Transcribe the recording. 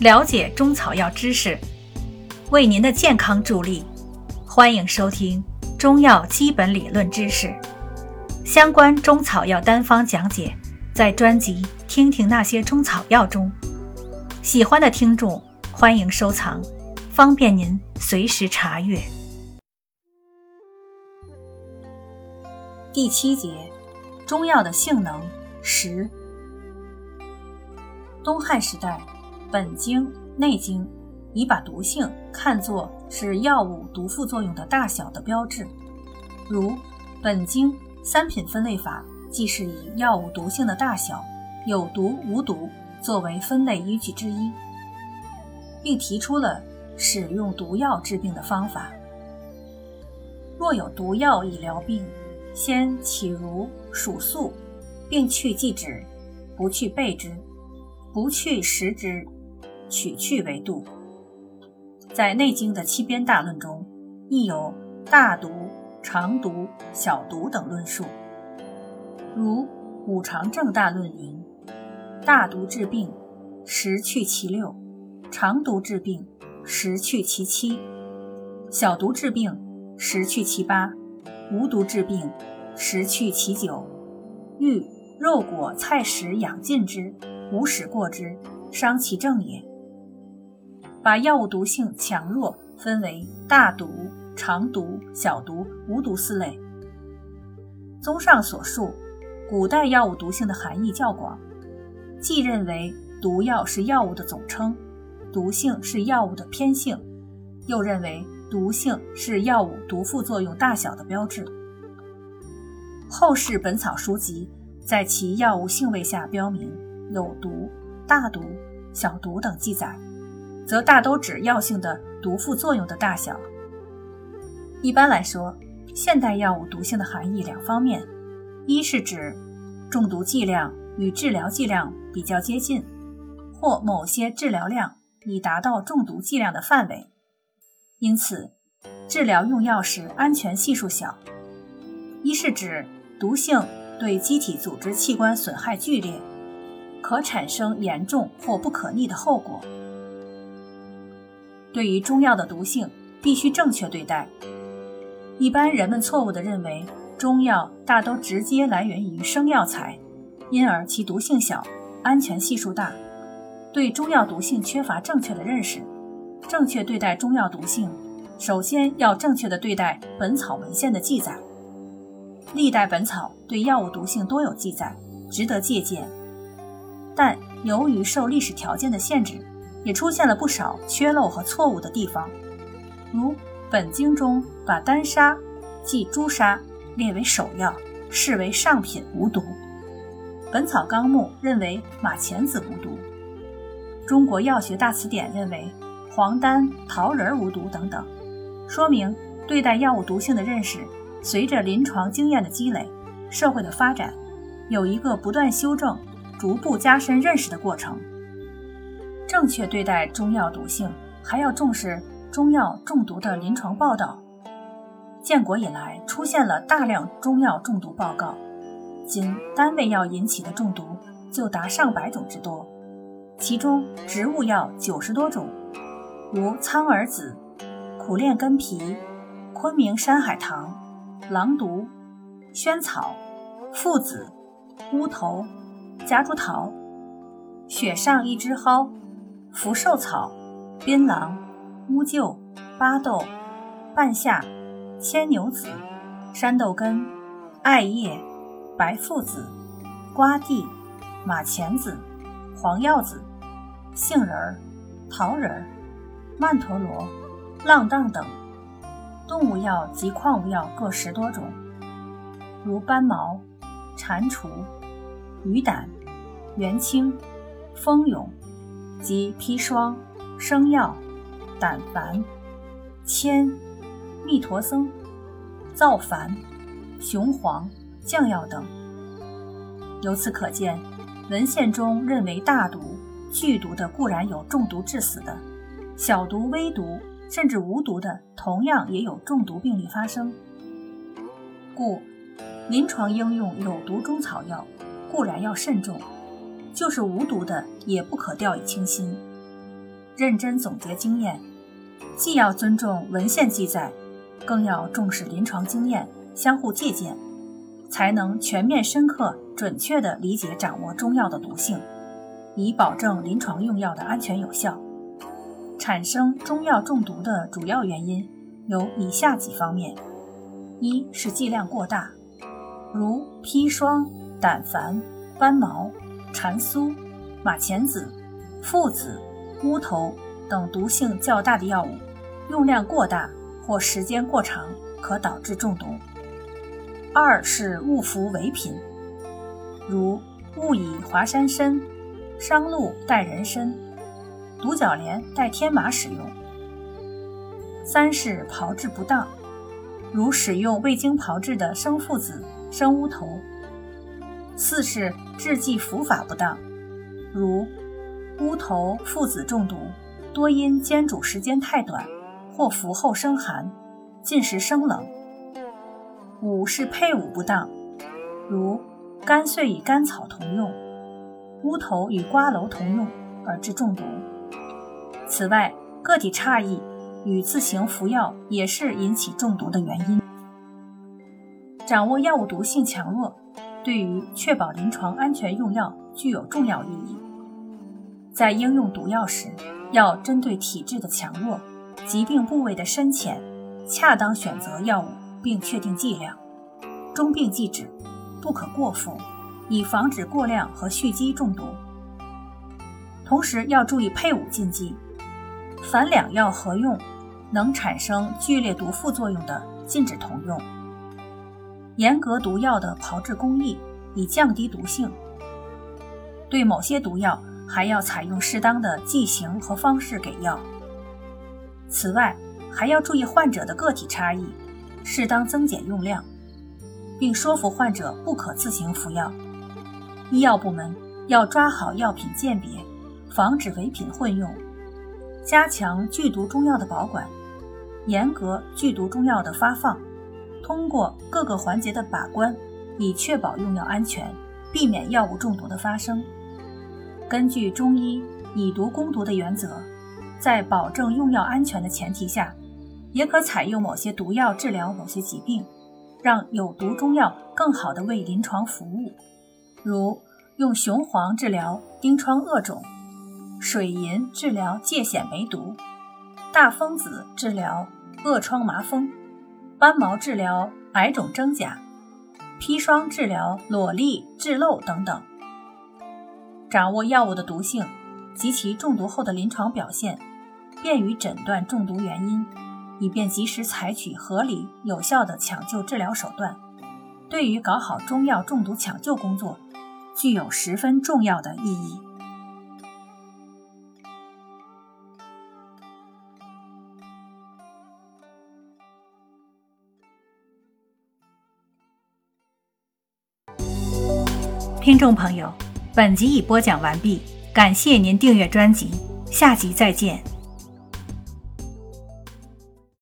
了解中草药知识，为您的健康助力。欢迎收听中药基本理论知识相关中草药单方讲解，在专辑《听听那些中草药》中。喜欢的听众欢迎收藏，方便您随时查阅。第七节，中药的性能十。东汉时代，本经、内经已把毒性看作是药物毒副作用的大小的标志，如本经三品分类法，即是以药物毒性的大小、有毒无毒作为分类依据之一，并提出了使用毒药治病的方法。若有毒药以疗病，先起如数粟，并去剂之，不去备之。不去食之，取去为度。在《内经》的七编大论中，亦有大毒、长毒、小毒等论述。如《五常正大论》云：“大毒治病，十去其六；长毒治病，十去其七；小毒治病，十去其八；无毒治病，十去其九。欲肉果菜食养尽之。”无使过之，伤其正也。把药物毒性强弱分为大毒、长毒、小毒、无毒四类。综上所述，古代药物毒性的含义较广，既认为毒药是药物的总称，毒性是药物的偏性，又认为毒性是药物毒副作用大小的标志。后世本草书籍在其药物性味下标明。有毒、大毒、小毒等记载，则大都指药性的毒副作用的大小。一般来说，现代药物毒性的含义两方面：一是指中毒剂量与治疗剂量比较接近，或某些治疗量已达到中毒剂量的范围，因此治疗用药时安全系数小；一是指毒性对机体组织器官损害剧烈。可产生严重或不可逆的后果。对于中药的毒性，必须正确对待。一般人们错误地认为，中药大都直接来源于生药材，因而其毒性小，安全系数大。对中药毒性缺乏正确的认识。正确对待中药毒性，首先要正确地对待本草文献的记载。历代本草对药物毒性多有记载，值得借鉴。但由于受历史条件的限制，也出现了不少缺漏和错误的地方。如本经中把丹砂即朱砂列为首要，视为上品无毒；《本草纲目》认为马钱子无毒；《中国药学大词典》认为黄丹、桃仁无毒等等，说明对待药物毒性的认识，随着临床经验的积累、社会的发展，有一个不断修正。逐步加深认识的过程。正确对待中药毒性，还要重视中药中毒的临床报道。建国以来，出现了大量中药中毒报告，仅单味药引起的中毒就达上百种之多，其中植物药九十多种，如苍耳子、苦练根皮、昆明山海棠、狼毒、萱草、附子、乌头。夹竹桃、雪上一枝蒿、福寿草、槟榔、乌桕、巴豆、半夏、牵牛子、山豆根、艾叶、白附子、瓜蒂、马钱子、黄药子、杏仁儿、桃仁儿、曼陀罗、浪荡等动物药及矿物药各十多种，如斑毛、蟾蜍。鱼胆、元青、蜂蛹及砒霜、生药、胆矾、铅、蜜陀僧、造矾、雄黄、降药等。由此可见，文献中认为大毒、剧毒的固然有中毒致死的，小毒、微毒甚至无毒的，同样也有中毒病例发生。故，临床应用有毒中草药。固然要慎重，就是无毒的也不可掉以轻心。认真总结经验，既要尊重文献记载，更要重视临床经验，相互借鉴，才能全面、深刻、准确地理解掌握中药的毒性，以保证临床用药的安全有效。产生中药中毒的主要原因有以下几方面：一是剂量过大，如砒霜、胆矾、斑毛、蟾酥、马钱子、附子。乌头等毒性较大的药物，用量过大或时间过长，可导致中毒。二是误服伪品，如误以华山参、商鹿代人参、独角莲代天麻使用。三是炮制不当，如使用未经炮制的生附子、生乌头。四是制剂服法不当，如。乌头附子中毒，多因煎煮时间太短，或服后生寒，进食生冷。五是配伍不当，如干碎与甘草同用，乌头与瓜蒌同用而致中毒。此外，个体差异与自行服药也是引起中毒的原因。掌握药物毒性强弱，对于确保临床安全用药具有重要意义。在应用毒药时，要针对体质的强弱、疾病部位的深浅，恰当选择药物，并确定剂量，中病忌止，不可过服，以防止过量和蓄积中毒。同时要注意配伍禁忌，凡两药合用能产生剧烈毒副作用的，禁止同用。严格毒药的炮制工艺，以降低毒性。对某些毒药。还要采用适当的剂型和方式给药。此外，还要注意患者的个体差异，适当增减用量，并说服患者不可自行服药。医药部门要抓好药品鉴别，防止伪品混用，加强剧毒中药的保管，严格剧毒中药的发放，通过各个环节的把关，以确保用药安全，避免药物中毒的发生。根据中医以毒攻毒的原则，在保证用药安全的前提下，也可采用某些毒药治疗某些疾病，让有毒中药更好地为临床服务。如用雄黄治疗疔疮恶肿，水银治疗疥癣梅毒，大风子治疗恶疮麻风，斑毛治疗癌肿真假，砒霜治疗裸痢痔漏等等。掌握药物的毒性及其中毒后的临床表现，便于诊断中毒原因，以便及时采取合理有效的抢救治疗手段，对于搞好中药中毒抢救工作，具有十分重要的意义。听众朋友。本集已播讲完毕，感谢您订阅专辑，下集再见。